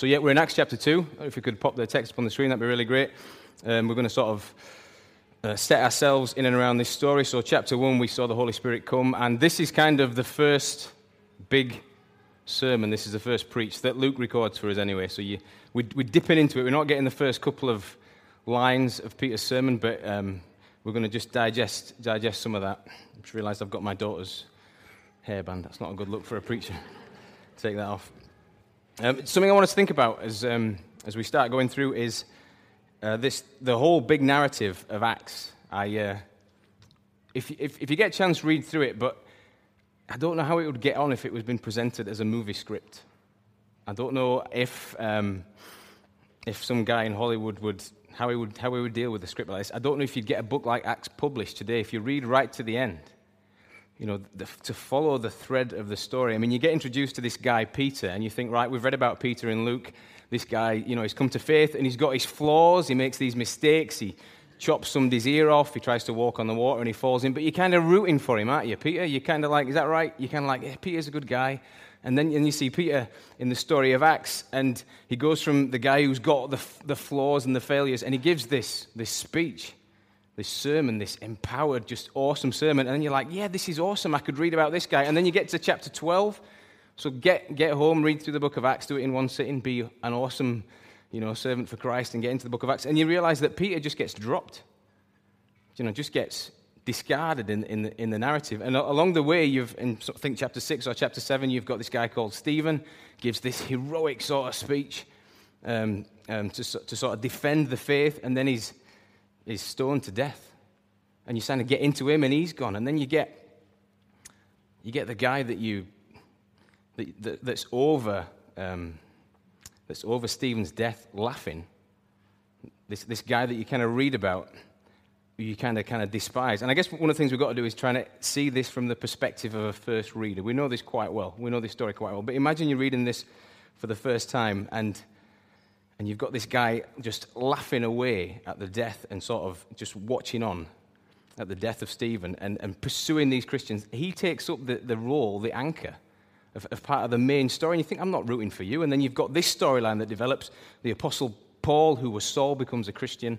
So, yeah, we're in Acts chapter 2. If we could pop the text up on the screen, that'd be really great. Um, we're going to sort of uh, set ourselves in and around this story. So, chapter 1, we saw the Holy Spirit come, and this is kind of the first big sermon. This is the first preach that Luke records for us anyway. So, you, we, we're dipping into it. We're not getting the first couple of lines of Peter's sermon, but um, we're going to just digest, digest some of that. I just realised I've got my daughter's hairband. That's not a good look for a preacher. Take that off. Um, something I want us to think about as, um, as we start going through is uh, this, the whole big narrative of Acts. I, uh, if, if, if you get a chance, read through it, but I don't know how it would get on if it was been presented as a movie script. I don't know if, um, if some guy in Hollywood would how, he would, how he would deal with a script like this. I don't know if you'd get a book like Acts published today. If you read right to the end, you know, the, to follow the thread of the story. I mean, you get introduced to this guy, Peter, and you think, right, we've read about Peter in Luke. This guy, you know, he's come to faith and he's got his flaws. He makes these mistakes. He chops somebody's ear off. He tries to walk on the water and he falls in. But you're kind of rooting for him, aren't you, Peter? You're kind of like, is that right? You're kind of like, yeah, Peter's a good guy. And then and you see Peter in the story of Acts, and he goes from the guy who's got the, the flaws and the failures, and he gives this, this speech this sermon, this empowered, just awesome sermon. And then you're like, yeah, this is awesome. I could read about this guy. And then you get to chapter 12. So get, get home, read through the book of Acts, do it in one sitting, be an awesome you know, servant for Christ and get into the book of Acts. And you realize that Peter just gets dropped, you know, just gets discarded in, in, the, in the narrative. And along the way, you've, in I think chapter 6 or chapter 7, you've got this guy called Stephen, gives this heroic sort of speech um, um, to, to sort of defend the faith. And then he's is stoned to death. And you kind of get into him and he's gone. And then you get, you get the guy that you, that, that, that's over, um, that's over Stephen's death laughing. This, this guy that you kind of read about, you kind of kind of despise. And I guess one of the things we've got to do is try to see this from the perspective of a first reader. We know this quite well. We know this story quite well. But imagine you're reading this for the first time and and you've got this guy just laughing away at the death and sort of just watching on at the death of Stephen and, and pursuing these Christians. He takes up the, the role, the anchor of, of part of the main story. And you think, I'm not rooting for you. And then you've got this storyline that develops. The Apostle Paul, who was Saul, becomes a Christian.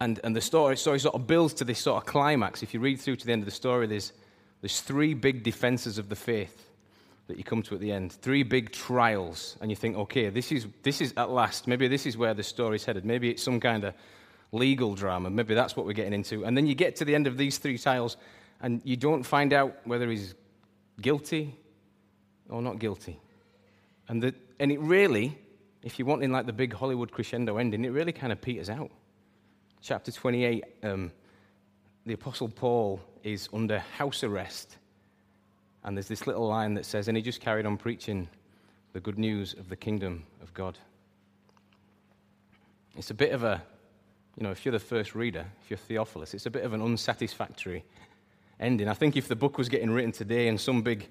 And, and the story, story sort of builds to this sort of climax. If you read through to the end of the story, there's, there's three big defenses of the faith that you come to at the end. Three big trials, and you think, okay, this is, this is at last, maybe this is where the story's headed. Maybe it's some kind of legal drama. Maybe that's what we're getting into. And then you get to the end of these three trials, and you don't find out whether he's guilty or not guilty. And, the, and it really, if you're wanting like the big Hollywood crescendo ending, it really kind of peters out. Chapter 28, um, the Apostle Paul is under house arrest and there's this little line that says, and he just carried on preaching the good news of the kingdom of God. It's a bit of a, you know, if you're the first reader, if you're Theophilus, it's a bit of an unsatisfactory ending. I think if the book was getting written today and some big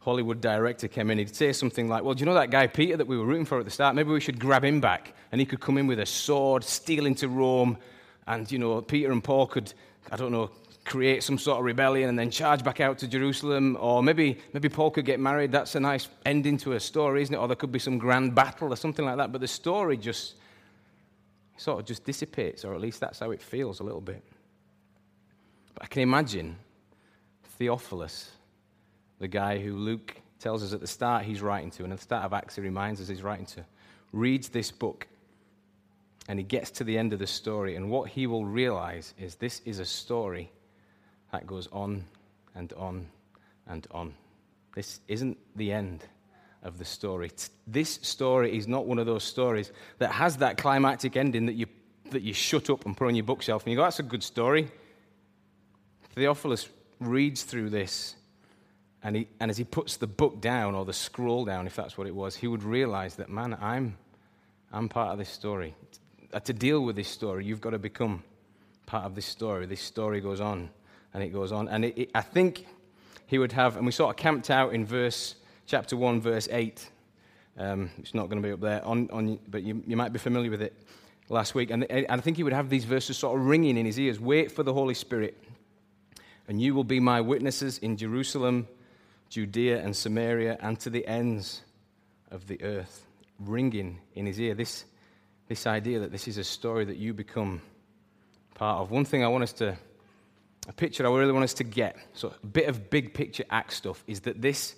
Hollywood director came in, he'd say something like, Well, do you know that guy Peter that we were rooting for at the start? Maybe we should grab him back. And he could come in with a sword, steal into Rome, and, you know, Peter and Paul could, I don't know, create some sort of rebellion and then charge back out to Jerusalem. Or maybe, maybe Paul could get married. That's a nice ending to a story, isn't it? Or there could be some grand battle or something like that. But the story just sort of just dissipates, or at least that's how it feels a little bit. But I can imagine Theophilus, the guy who Luke tells us at the start he's writing to, and at the start of Acts he reminds us he's writing to, reads this book and he gets to the end of the story, and what he will realize is this is a story that goes on and on and on. This isn't the end of the story. This story is not one of those stories that has that climactic ending that you, that you shut up and put on your bookshelf and you go, that's a good story. Theophilus reads through this, and, he, and as he puts the book down, or the scroll down, if that's what it was, he would realize that, man, I'm, I'm part of this story. Uh, to deal with this story, you've got to become part of this story. This story goes on and it goes on. And it, it, I think he would have, and we sort of camped out in verse, chapter 1, verse 8. Um, it's not going to be up there, on, on, but you, you might be familiar with it last week. And, and I think he would have these verses sort of ringing in his ears Wait for the Holy Spirit, and you will be my witnesses in Jerusalem, Judea, and Samaria, and to the ends of the earth. ringing in his ear. This, this idea that this is a story that you become part of. One thing I want us to, a picture I really want us to get, so a bit of big picture act stuff, is that this,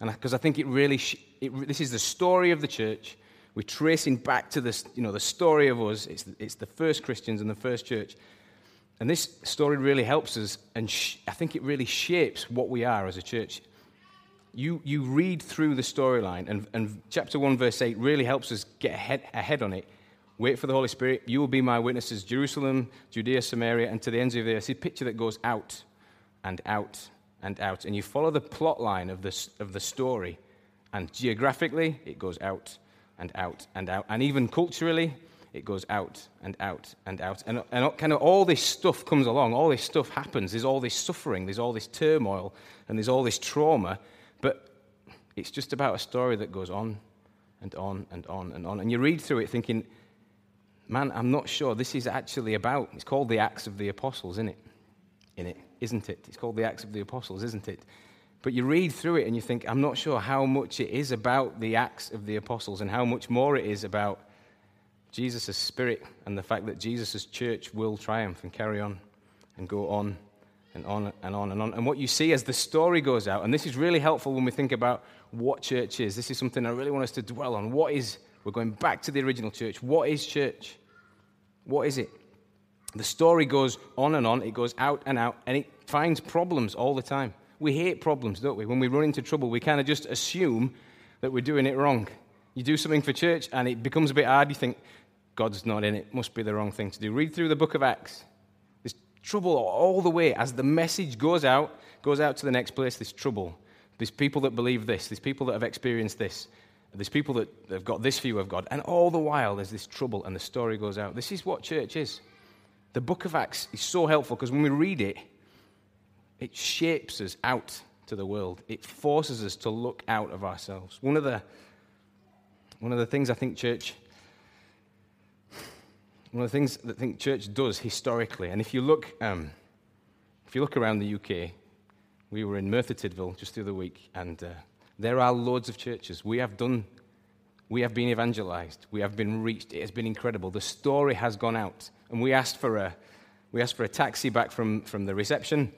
and because I think it really, it, this is the story of the church. We're tracing back to this, you know, the story of us. It's, it's the first Christians and the first church. And this story really helps us, and sh- I think it really shapes what we are as a church. You, you read through the storyline, and, and chapter 1, verse 8 really helps us get ahead, ahead on it. Wait for the Holy Spirit. You will be my witnesses, Jerusalem, Judea, Samaria, and to the ends of the earth. See a picture that goes out and out and out. And you follow the plot line of the, of the story. And geographically, it goes out and out and out. And even culturally, it goes out and out and out. And, and kind of all this stuff comes along, all this stuff happens. There's all this suffering, there's all this turmoil, and there's all this trauma. But it's just about a story that goes on and on and on and on. And you read through it thinking, man, I'm not sure this is actually about. It's called the Acts of the Apostles, isn't it? In it, isn't it? It's called the Acts of the Apostles, isn't it? But you read through it and you think, I'm not sure how much it is about the Acts of the Apostles and how much more it is about Jesus' spirit and the fact that Jesus' church will triumph and carry on and go on and on and on and on. And what you see as the story goes out, and this is really helpful when we think about what church is. This is something I really want us to dwell on. What is, we're going back to the original church. What is church? What is it? The story goes on and on, it goes out and out, and it finds problems all the time. We hate problems, don't we? When we run into trouble, we kind of just assume that we're doing it wrong. You do something for church and it becomes a bit hard, you think, God's not in it. Must be the wrong thing to do. Read through the book of Acts. There's trouble all the way. As the message goes out, goes out to the next place, there's trouble. There's people that believe this. There's people that have experienced this. There's people that have got this view of God. And all the while, there's this trouble, and the story goes out. This is what church is. The book of Acts is so helpful because when we read it, it shapes us out to the world. It forces us to look out of ourselves. One of the, one of the things I think church one of the things that I think church does historically, and if you look, um, if you look around the UK, we were in Merthyr Tydfil just the other week, and uh, there are loads of churches. We have done, we have been evangelized, we have been reached. It has been incredible. The story has gone out, and we asked for a, we asked for a taxi back from, from the reception,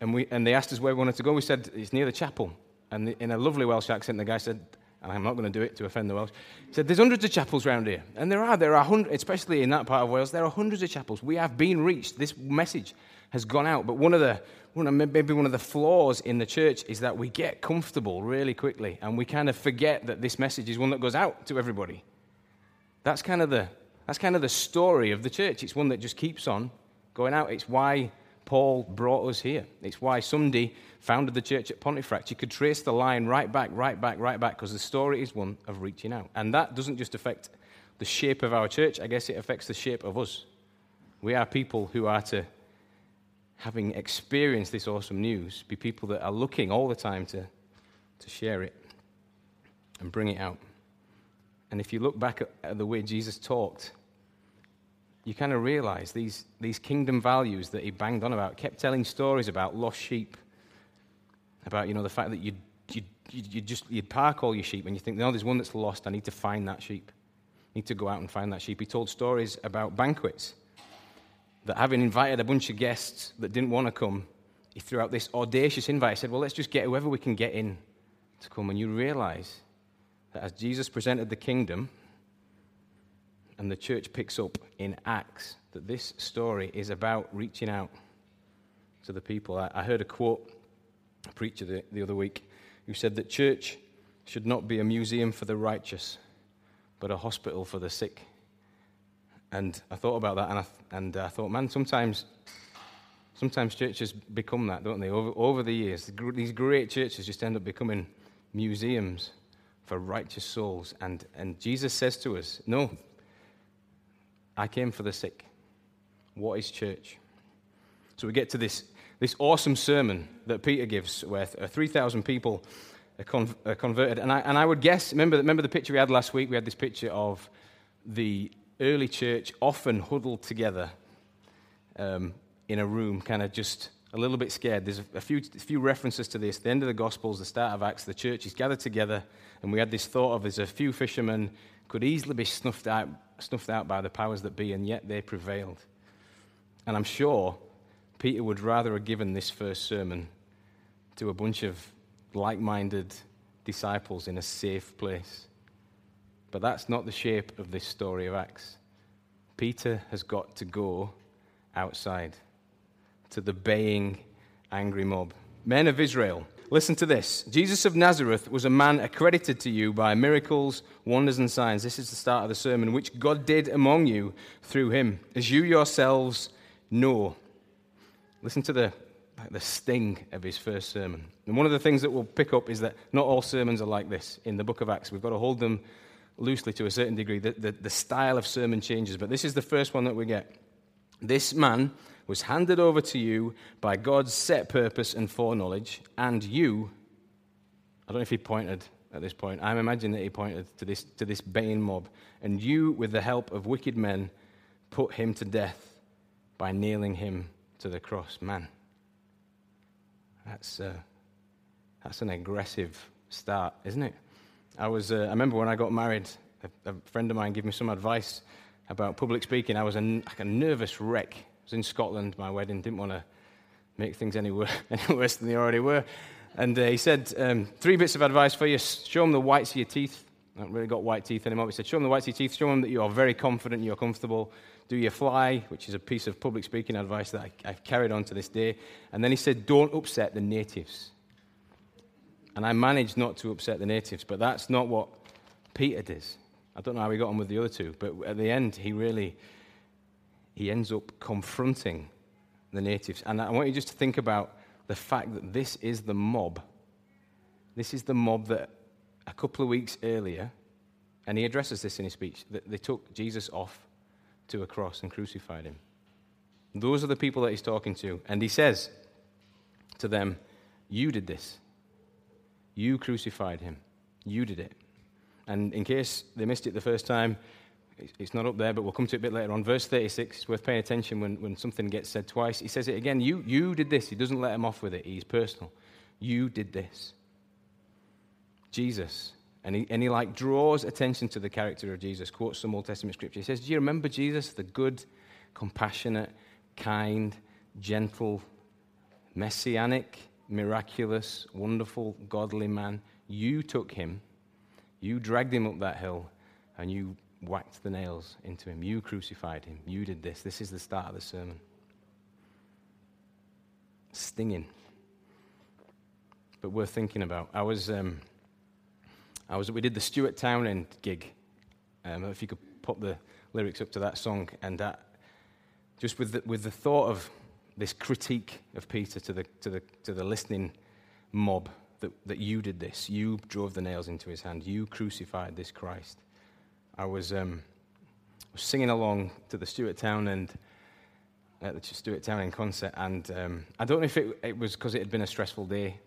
and, we, and they asked us where we wanted to go. We said it's near the chapel, and in a lovely Welsh accent, the guy said, and I'm not going to do it to offend the Welsh. He said, There's hundreds of chapels around here. And there are. There are hundreds, especially in that part of Wales, there are hundreds of chapels. We have been reached. This message has gone out. But one of the, maybe one of the flaws in the church is that we get comfortable really quickly and we kind of forget that this message is one that goes out to everybody. That's kind of the, that's kind of the story of the church. It's one that just keeps on going out. It's why Paul brought us here. It's why somebody founded the church at Pontefract. You could trace the line right back, right back, right back, because the story is one of reaching out. And that doesn't just affect the shape of our church, I guess it affects the shape of us. We are people who are to, having experienced this awesome news, be people that are looking all the time to, to share it and bring it out. And if you look back at, the way Jesus talked, you kind of realize these, these kingdom values that he banged on about, kept telling stories about lost sheep, about, you know, the fact that you'd, you'd, you'd just, you'd park all your sheep and you think, no, there's one that's lost, I need to find that sheep. I need to go out and find that sheep. He told stories about banquets, that having invited a bunch of guests that didn't want to come, he threw out this audacious invite. He said, well, let's just get whoever we can get in to come. And you realize that as Jesus presented the kingdom, and the church picks up in Acts that this story is about reaching out to the people. I, I heard a quote, a preacher the, the other week, who said that church should not be a museum for the righteous, but a hospital for the sick. And I thought about that, and I, and I thought, man, sometimes, sometimes churches become that, don't they? Over, over the years, these great churches just end up becoming museums for righteous souls. And, and Jesus says to us, no, I came for the sick. What is church? So we get to this, this awesome sermon that Peter gives where uh, 3,000 people are, con- are converted. And I, and I would guess, remember, remember the picture we had last week? We had this picture of the early church often huddled together um, in a room, kind of just a little bit scared. There's a few, a few references to this. The end of the Gospels, the start of Acts, the church is gathered together, and we had this thought of as a few fishermen could easily be snuffed out, snuffed out by the powers that be, and yet they prevailed. And I'm sure Peter would rather have given this first sermon to a bunch of like minded disciples in a safe place. But that's not the shape of this story of Acts. Peter has got to go outside to the baying, angry mob. Men of Israel, listen to this. Jesus of Nazareth was a man accredited to you by miracles, wonders, and signs. This is the start of the sermon, which God did among you through him, as you yourselves know. Listen to the, the sting of his first sermon. And one of the things that we'll pick up is that not all sermons are like this in the book of Acts. We've got to hold them loosely to a certain degree. The, the, the style of sermon changes, but this is the first one that we get. This man was handed over to you by God's set purpose and foreknowledge, and you, I don't know if he pointed at this point, I'm imagining that he pointed to this, to this baying mob, and you, with the help of wicked men, put him to death by nailing him to the cross. Man, that's, uh, that's an aggressive start, isn't it? I, was, uh, I remember when I got married, a, a, friend of mine gave me some advice about public speaking. I was a, like a nervous wreck. I was in Scotland, my wedding, didn't want to make things any worse, any worse than they already were. And uh, he said, um, three bits of advice for you. Show them the whites of your teeth. I haven't really got white teeth anymore. He said, show them the whites of your teeth. Show them that you are very confident, you're comfortable. Do your fly, which is a piece of public speaking advice that I, I've carried on to this day. And then he said, don't upset the natives. And I managed not to upset the natives, but that's not what Peter does. I don't know how he got on with the other two, but at the end, he really he ends up confronting the natives. And I want you just to think about the fact that this is the mob. This is the mob that a couple of weeks earlier, and he addresses this in his speech, that they took Jesus off to a cross and crucified him. Those are the people that he's talking to. And he says to them, You did this. You crucified him. You did it. And in case they missed it the first time, it's not up there, but we'll come to it a bit later on. Verse 36, it's worth paying attention when, when something gets said twice. He says it again. You, you did this. He doesn't let him off with it. He's personal. You did this. Jesus. And he, and he like draws attention to the character of Jesus, quotes some Old Testament scripture. He says, Do you remember Jesus, the good, compassionate, kind, gentle, messianic, miraculous, wonderful, godly man. You took him, you dragged him up that hill, and you whacked the nails into him. You crucified him. You did this. This is the start of the sermon. Stinging, but worth thinking about. I was, um, I was, we did the Stuart Townend gig. Um, if you could pop the lyrics up to that song, and that, just with the, with the thought of this critique of Peter to the, to the, to the listening mob that, that you did this. You drove the nails into his hand. You crucified this Christ. I was, um, singing along to the Stuart Townend, at uh, the Stuart Townend concert, and um, I don't know if it, it was because it had been a stressful day.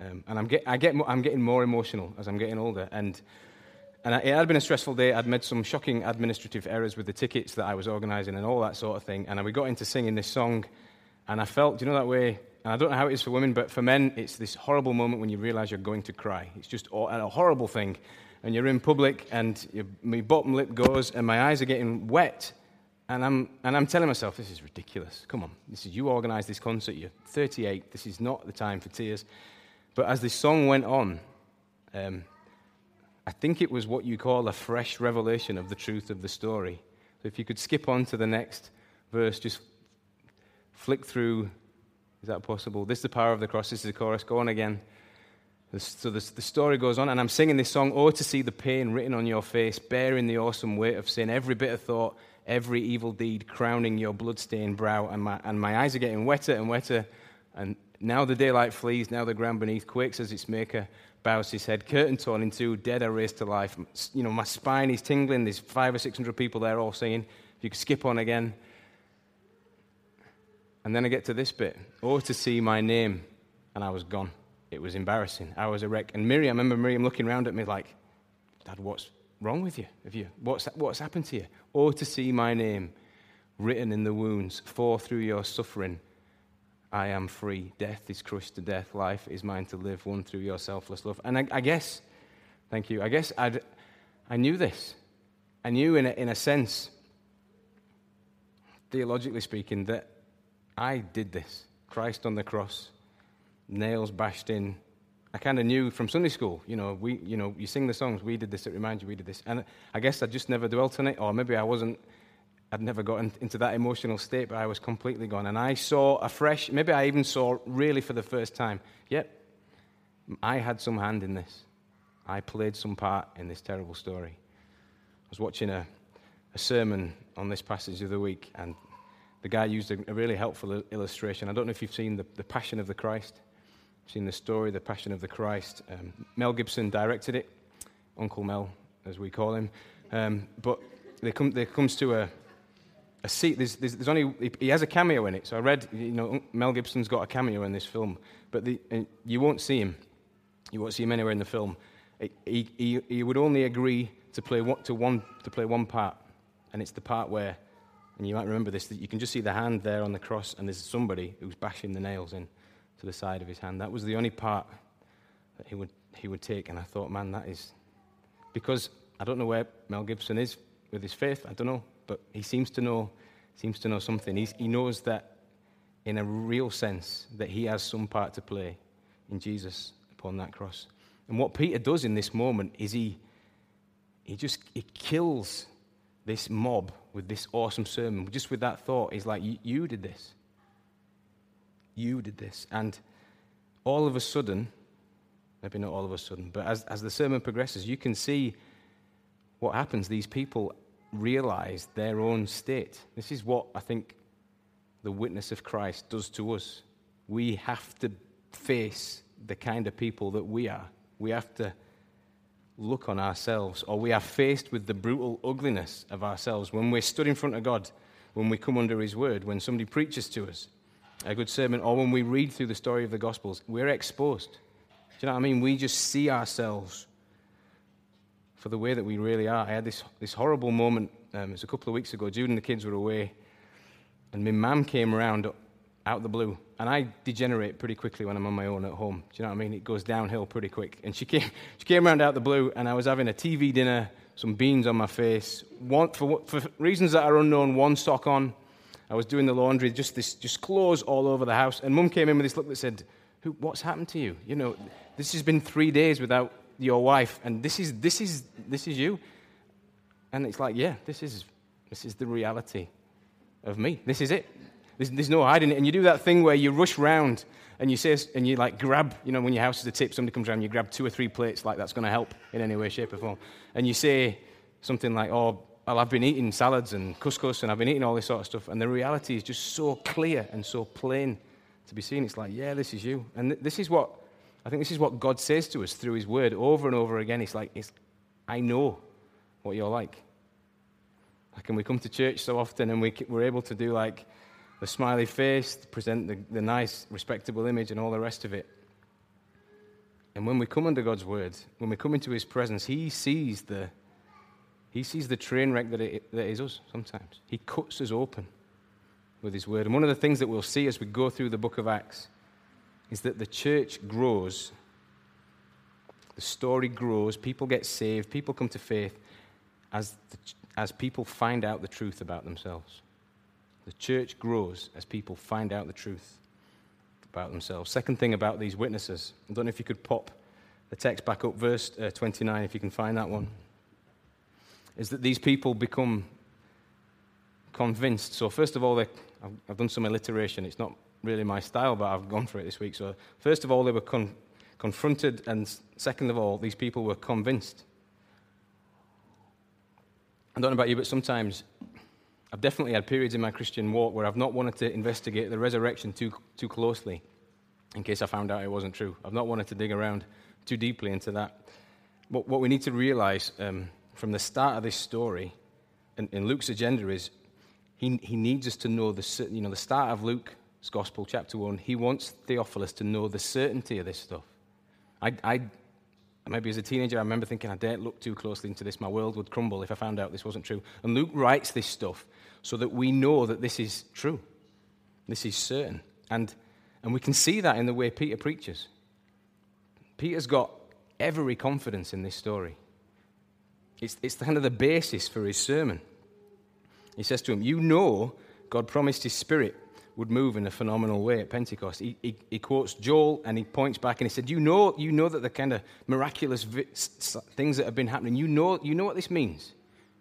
Um, and I'm, get, I get, I'm getting more emotional as I'm getting older. And, and it had been a stressful day. I'd made some shocking administrative errors with the tickets that I was organising and all that sort of thing. And we got into singing this song and I felt, you know that way? And I don't know how it is for women, but for men, it's this horrible moment when you realize you're going to cry. It's just a horrible thing. And you're in public, and your, my bottom lip goes, and my eyes are getting wet. And I'm, and I'm telling myself, this is ridiculous. Come on. This is, you organize this concert. You're 38. This is not the time for tears. But as this song went on, um, I think it was what you call a fresh revelation of the truth of the story. So if you could skip on to the next verse, just flick through. Is that possible? This is the power of the cross. This is the chorus. Go on again. So the story goes on, and I'm singing this song, Oh, to see the pain written on your face, bearing the awesome weight of sin, every bit of thought, every evil deed crowning your blood-stained brow. And my, and my eyes are getting wetter and wetter. And now the daylight flees, now the ground beneath quakes as its maker bows his head. Curtain torn in two, dead are raised to life. You know, my spine is tingling. There's five or six hundred people there all singing. If you could skip on again. And then I get to this bit Oh, to see my name. And I was gone. It was embarrassing. I was a wreck. And Miriam, I remember Miriam looking around at me like, Dad, what's wrong with you? Have you what's, what's happened to you? Oh, to see my name written in the wounds, for through your suffering I am free. Death is crushed to death. Life is mine to live, won through your selfless love. And I, I guess, thank you, I guess I'd, I knew this. I knew in a, in a sense, theologically speaking, that I did this. Christ on the cross, nails bashed in. I kind of knew from Sunday school, you know, we, you know, you sing the songs, we did this, it reminds you we did this. And I guess I just never dwelt on it, or maybe I wasn't, I'd never gotten into that emotional state, but I was completely gone. And I saw afresh, maybe I even saw really for the first time, yep, I had some hand in this. I played some part in this terrible story. I was watching a, a sermon on this passage of the week, and the guy used a, really helpful illustration. I don't know if you've seen the, the Passion of the Christ. You've seen the story, The Passion of the Christ. Um, Mel Gibson directed it, Uncle Mel, as we call him. Um, but there, come, there comes to a, a seat. There's, there's, there's, only he has a cameo in it. So I read, you know, Mel Gibson's got a cameo in this film, but the, you won't see him. You won't see him anywhere in the film. He, he, he would only agree to play one, to one to play one part, and it's the part where and you might remember this, that you can just see the hand there on the cross, and there's somebody who's bashing the nails in to the side of his hand. That was the only part that he would, he would take. And I thought, man, that is. Because I don't know where Mel Gibson is with his faith, I don't know. But he seems to know, seems to know something. He's, he knows that, in a real sense, that he has some part to play in Jesus upon that cross. And what Peter does in this moment is he, he just he kills this mob with this awesome sermon, just with that thought, he's like, You did this. You did this. And all of a sudden, maybe not all of a sudden, but as, as the sermon progresses, you can see what happens. These people realize their own state. This is what I think the witness of Christ does to us. We have to face the kind of people that we are. We have to look on ourselves, or we are faced with the brutal ugliness of ourselves when we're stood in front of God, when we come under His word, when somebody preaches to us a good sermon, or when we read through the story of the Gospels, we're exposed. Do you know what I mean? We just see ourselves for the way that we really are. I had this, this horrible moment, um, it was a couple of weeks ago. Jude and the kids were away, and my mum came around out the blue. And I degenerate pretty quickly when I'm on my own at home. Do you know what I mean? It goes downhill pretty quick. And she came, she came around out the blue, and I was having a TV dinner, some beans on my face. One, for, for reasons that are unknown, one sock on. I was doing the laundry, just this, just clothes all over the house. And mum came in with this look that said, Who, What's happened to you? You know, this has been three days without your wife, and this is, this is, this is you. And it's like, yeah, this is, this is the reality of me. This is it. There's, there's no hiding it. And you do that thing where you rush round and you say, and you like grab, you know, when your house is a tip, somebody comes around, you grab two or three plates like that's going to help in any way, shape, or form. And you say something like, oh, well, I've been eating salads and couscous and I've been eating all this sort of stuff. And the reality is just so clear and so plain to be seen. It's like, yeah, this is you. And th- this is what, I think this is what God says to us through his word over and over again. It's like, it's, I know what you're like. Like, and we come to church so often and we, we're able to do like, the smiley face, present the, the nice, respectable image, and all the rest of it. And when we come under God's word, when we come into his presence, he sees the, he sees the train wreck that, it, that is us sometimes. He cuts us open with his word. And one of the things that we'll see as we go through the book of Acts is that the church grows, the story grows, people get saved, people come to faith as, the, as people find out the truth about themselves. The church grows as people find out the truth about themselves. Second thing about these witnesses, I don't know if you could pop the text back up, verse uh, 29, if you can find that one, is that these people become convinced. So, first of all, I've, I've, done some alliteration. It's not really my style, but I've gone for it this week. So, first of all, they were con- confronted, and second of all, these people were convinced. I don't know about you, but sometimes I've definitely had periods in my Christian walk where I've not wanted to investigate the resurrection too, too closely in case I found out it wasn't true. I've not wanted to dig around too deeply into that. But what we need to realize um, from the start of this story, and Luke's agenda is he, he needs us to know the, you know, the start of Luke's Gospel, chapter 1. He wants Theophilus to know the certainty of this stuff. I, I, maybe as a teenager, I remember thinking, I daren't look too closely into this. My world would crumble if I found out this wasn't true. And Luke writes this stuff so that we know that this is true. This is certain. And And we can see that in the way Peter preaches. Peter's got every confidence in this story. It's, it's kind of the basis for his sermon. He says to him, You know God promised his spirit would move in a phenomenal way at Pentecost. He, he, he, quotes Joel and he points back and he said, You know, you know that the kind of miraculous vi- things that have been happening, you know, you know what this means.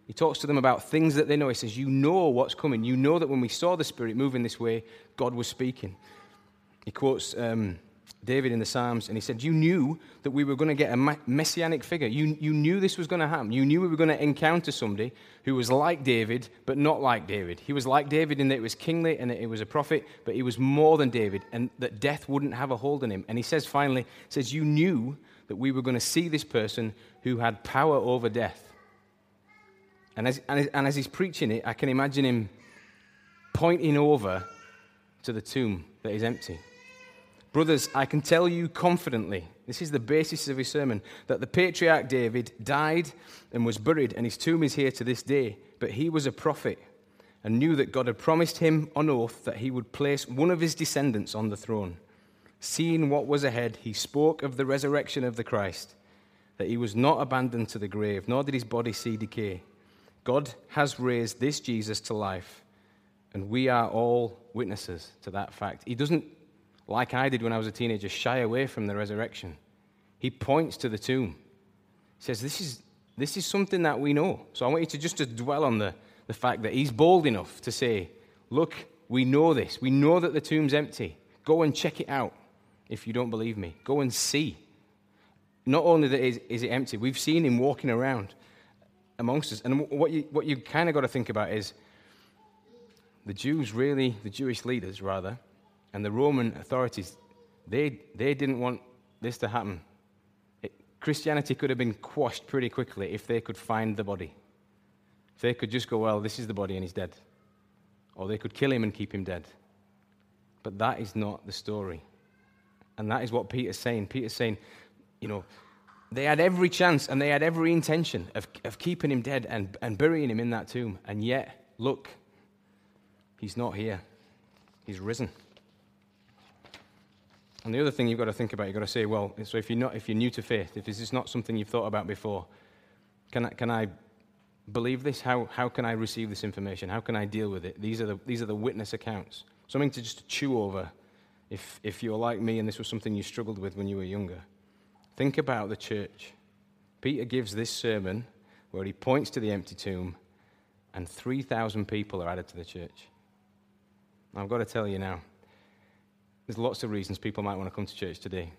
He talks to them about things that they know. He says, You know what's coming. You know that when we saw the Spirit move in this way, God was speaking. He quotes um, David in the Psalms, and he said, You knew that we were going to get a messianic figure. You, you knew this was going to happen. You knew we were going to encounter somebody who was like David, but not like David. He was like David in that it was kingly and that it was a prophet, but he was more than David, and that death wouldn't have a hold on him. And he says, finally, says, You knew that we were going to see this person who had power over death. And as, and as he's preaching it, I can imagine him pointing over to the tomb that is empty. Brothers, I can tell you confidently, this is the basis of his sermon, that the patriarch David died and was buried, and his tomb is here to this day. But he was a prophet and knew that God had promised him on oath that he would place one of his descendants on the throne. Seeing what was ahead, he spoke of the resurrection of the Christ, that he was not abandoned to the grave, nor did his body see decay. God has raised this Jesus to life, and we are all witnesses to that fact. He doesn't like I did when I was a teenager, shy away from the resurrection. He points to the tomb. He says, This is, this is something that we know. So I want you to just to dwell on the, the fact that he's bold enough to say, Look, we know this. We know that the tomb's empty. Go and check it out if you don't believe me. Go and see. Not only that is, is it empty, we've seen him walking around amongst us. And what you, what you kind of got to think about is the Jews, really, the Jewish leaders, rather, and the Roman authorities, they, they didn't want this to happen. It, Christianity could have been quashed pretty quickly if they could find the body. If they could just go, well, this is the body and he's dead. Or they could kill him and keep him dead. But that is not the story. And that is what Peter's saying. Peter's saying, you know, they had every chance and they had every intention of, of keeping him dead and, and burying him in that tomb. And yet, look, he's not here. He's risen. And the other thing you've got to think about, you've got to say, well, so if you're, not, if you're new to faith, if this is not something you've thought about before, can I, can I believe this? How, how can I receive this information? How can I deal with it? These are the, these are the witness accounts. Something to just chew over if, if you're like me and this was something you struggled with when you were younger. Think about the church. Peter gives this sermon where he points to the empty tomb, and 3,000 people are added to the church. I've got to tell you now, there's lots of reasons people might want to come to church today.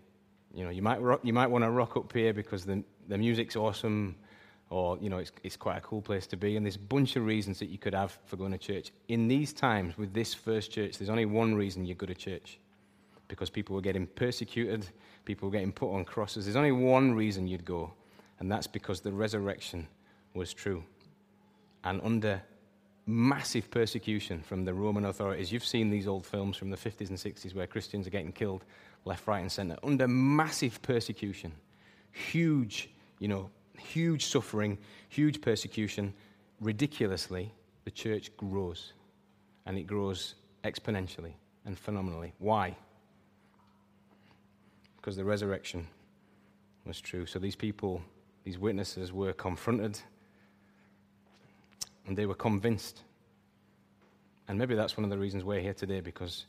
You know, you might, rock, you might want to rock up here because the, the music's awesome, or, you know, it's, it's quite a cool place to be. And there's a bunch of reasons that you could have for going to church. In these times, with this first church, there's only one reason you go to church because people were getting persecuted, people were getting put on crosses. There's only one reason you'd go, and that's because the resurrection was true. And under massive persecution from the Roman authorities. You've seen these old films from the 50s and 60s where Christians are getting killed left, right, and center. Under massive persecution, huge, you know, huge suffering, huge persecution, ridiculously, the church grows. And it grows exponentially and phenomenally. Why? Because the resurrection was true. So these people, these witnesses, were confronted and they were convinced. And maybe that's one of the reasons we're here today, because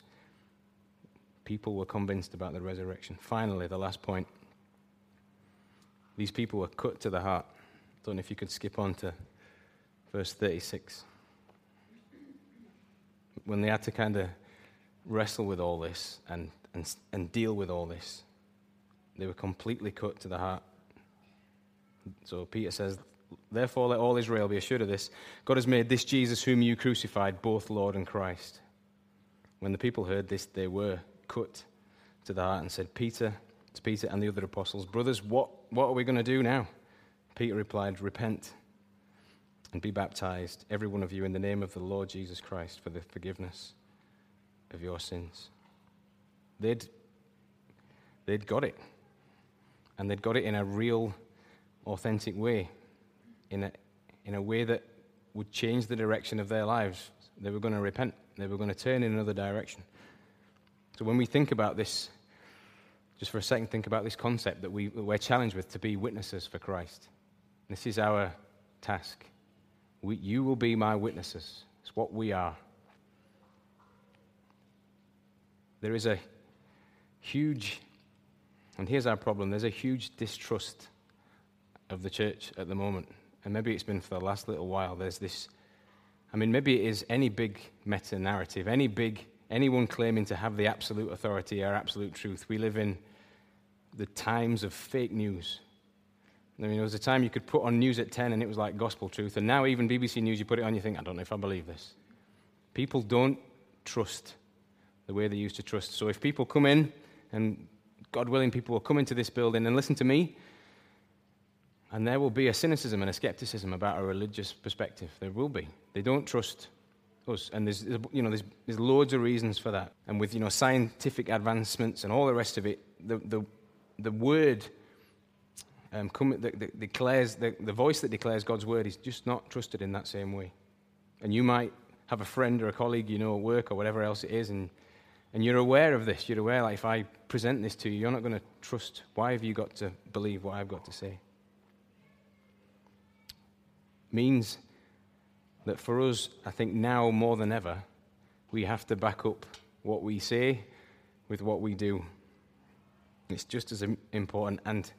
people were convinced about the resurrection. Finally, the last point these people were cut to the heart. I don't know if you could skip on to verse 36. When they had to kind of wrestle with all this and, and, and deal with all this, they were completely cut to the heart. So Peter says, Therefore, let all Israel be assured of this God has made this Jesus, whom you crucified, both Lord and Christ. When the people heard this, they were cut to the heart and said, Peter, to Peter and the other apostles, Brothers, what, what are we going to do now? Peter replied, Repent and be baptized, every one of you, in the name of the Lord Jesus Christ for the forgiveness of your sins. They'd, they'd got it. And they'd got it in a real, authentic way in a, in a way that would change the direction of their lives. They were going to repent, they were going to turn in another direction. So when we think about this, just for a second, think about this concept that we, we're challenged with to be witnesses for Christ. This is our task. We, you will be my witnesses. It's what we are. There is a huge, and here's our problem there's a huge distrust of the church at the moment. And maybe it's been for the last little while. There's this, I mean, maybe it is any big meta narrative, any big, anyone claiming to have the absolute authority or absolute truth. We live in the times of fake news. I mean, there was a time you could put on news at 10 and it was like gospel truth. And now, even BBC News, you put it on, you think, I don't know if I believe this. People don't trust the way they used to trust. So if people come in, and God willing, people will come into this building and listen to me, and there will be a cynicism and a skepticism about a religious perspective. There will be. They don't trust us. And there's, you know, there's, there's loads of reasons for that. And with, you know, scientific advancements and all the rest of it, the, the, the word um, come, the, the, declares, the, the voice that declares God's word is just not trusted in that same way. And you might have a friend or a colleague, you know, at work or whatever else it is, and, and you're aware of this. You're aware, like, if I present this to you, you're not going to trust. Why have you got to believe what I've got to say? Means that for us, I think now more than ever, we have to back up what we say with what we do. It's just as important. And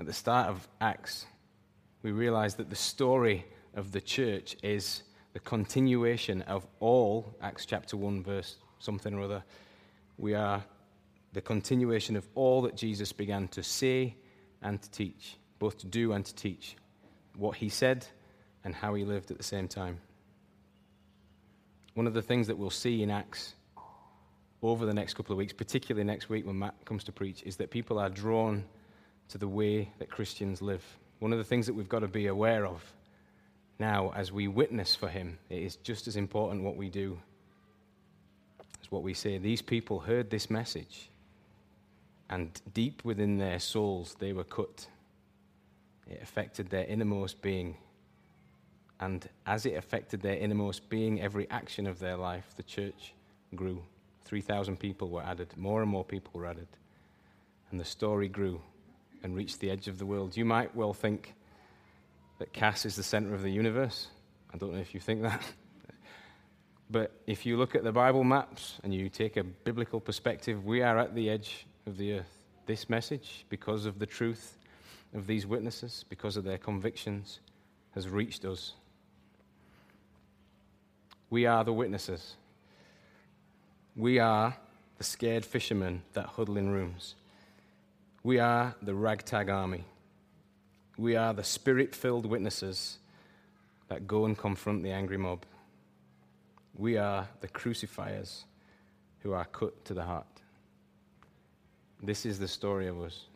at the start of Acts, we realize that the story of the church is the continuation of all, Acts chapter 1, verse something or other. We are the continuation of all that Jesus began to say and to teach, both to do and to teach what he said and how he lived at the same time. One of the things that we'll see in Acts over the next couple of weeks, particularly next week when Matt comes to preach, is that people are drawn to the way that Christians live. One of the things that we've got to be aware of now as we witness for him, it is just as important what we do as what we say. These people heard this message, and deep within their souls, they were cut it affected their innermost being. And as it affected their innermost being, every action of their life, the church grew. 3,000 people were added, more and more people were added. And the story grew and reached the edge of the world. You might well think that Cass is the center of the universe. I don't know if you think that. but if you look at the Bible maps and you take a biblical perspective, we are at the edge of the earth. This message, because of the truth of these witnesses, because of their convictions, has reached us. We are the witnesses. We are the scared fishermen that huddle in rooms. We are the ragtag army. We are the spirit filled witnesses that go and confront the angry mob. We are the crucifiers who are cut to the heart. This is the story of us.